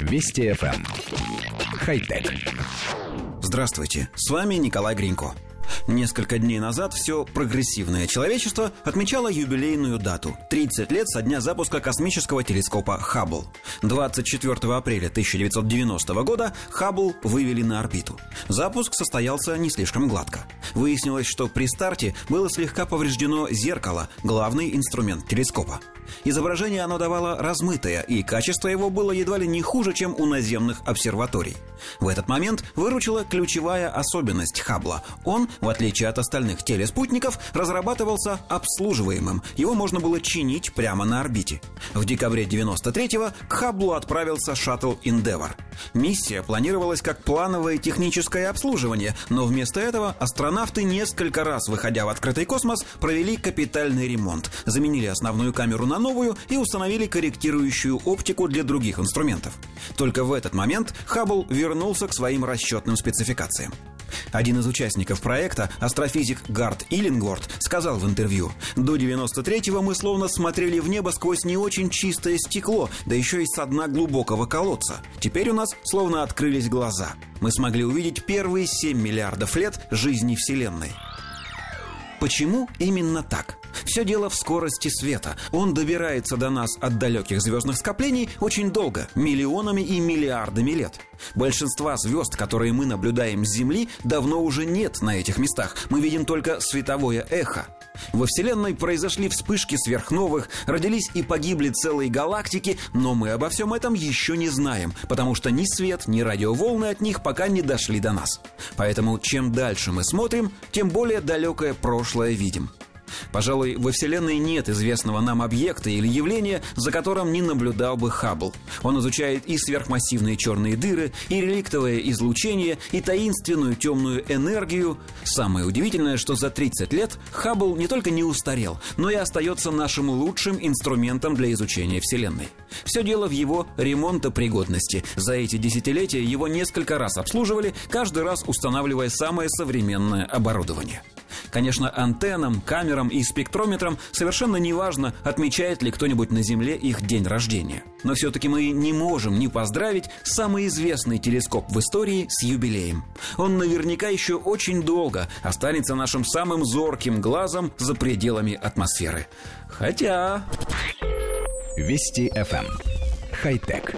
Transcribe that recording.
Вести FM. Эм. Хай-тек. Здравствуйте, с вами Николай Гринько. Несколько дней назад все прогрессивное человечество отмечало юбилейную дату – 30 лет со дня запуска космического телескопа Хаббл. 24 апреля 1990 года Хаббл вывели на орбиту. Запуск состоялся не слишком гладко. Выяснилось, что при старте было слегка повреждено зеркало, главный инструмент телескопа. Изображение оно давало размытое, и качество его было едва ли не хуже, чем у наземных обсерваторий. В этот момент выручила ключевая особенность Хаббла. Он, в отличие от остальных телеспутников, разрабатывался обслуживаемым. Его можно было чинить прямо на орбите. В декабре 93-го к Хабблу отправился шаттл Endeavour. Миссия планировалась как плановое техническое обслуживание, но вместо этого астронавты несколько раз, выходя в открытый космос, провели капитальный ремонт, заменили основную камеру на новую и установили корректирующую оптику для других инструментов. Только в этот момент Хаббл вернулся к своим расчетным спецификациям. Один из участников проекта, астрофизик Гард Иллингворд, сказал в интервью, «До 93-го мы словно смотрели в небо сквозь не очень чистое стекло, да еще и с дна глубокого колодца. Теперь у нас словно открылись глаза. Мы смогли увидеть первые 7 миллиардов лет жизни Вселенной». Почему именно так? Все дело в скорости света. Он добирается до нас от далеких звездных скоплений очень долго, миллионами и миллиардами лет. Большинства звезд, которые мы наблюдаем с Земли, давно уже нет на этих местах. Мы видим только световое эхо. Во Вселенной произошли вспышки сверхновых, родились и погибли целые галактики, но мы обо всем этом еще не знаем, потому что ни свет, ни радиоволны от них пока не дошли до нас. Поэтому чем дальше мы смотрим, тем более далекое прошлое видим. Пожалуй, во Вселенной нет известного нам объекта или явления, за которым не наблюдал бы Хаббл. Он изучает и сверхмассивные черные дыры, и реликтовое излучение, и таинственную темную энергию. Самое удивительное, что за 30 лет Хаббл не только не устарел, но и остается нашим лучшим инструментом для изучения Вселенной. Все дело в его ремонтопригодности. За эти десятилетия его несколько раз обслуживали, каждый раз устанавливая самое современное оборудование. Конечно, антеннам, камерам и спектрометрам совершенно не важно, отмечает ли кто-нибудь на Земле их день рождения. Но все-таки мы не можем не поздравить самый известный телескоп в истории с юбилеем. Он наверняка еще очень долго останется нашим самым зорким глазом за пределами атмосферы. Хотя... Вести FM. Эм. Хай-тек.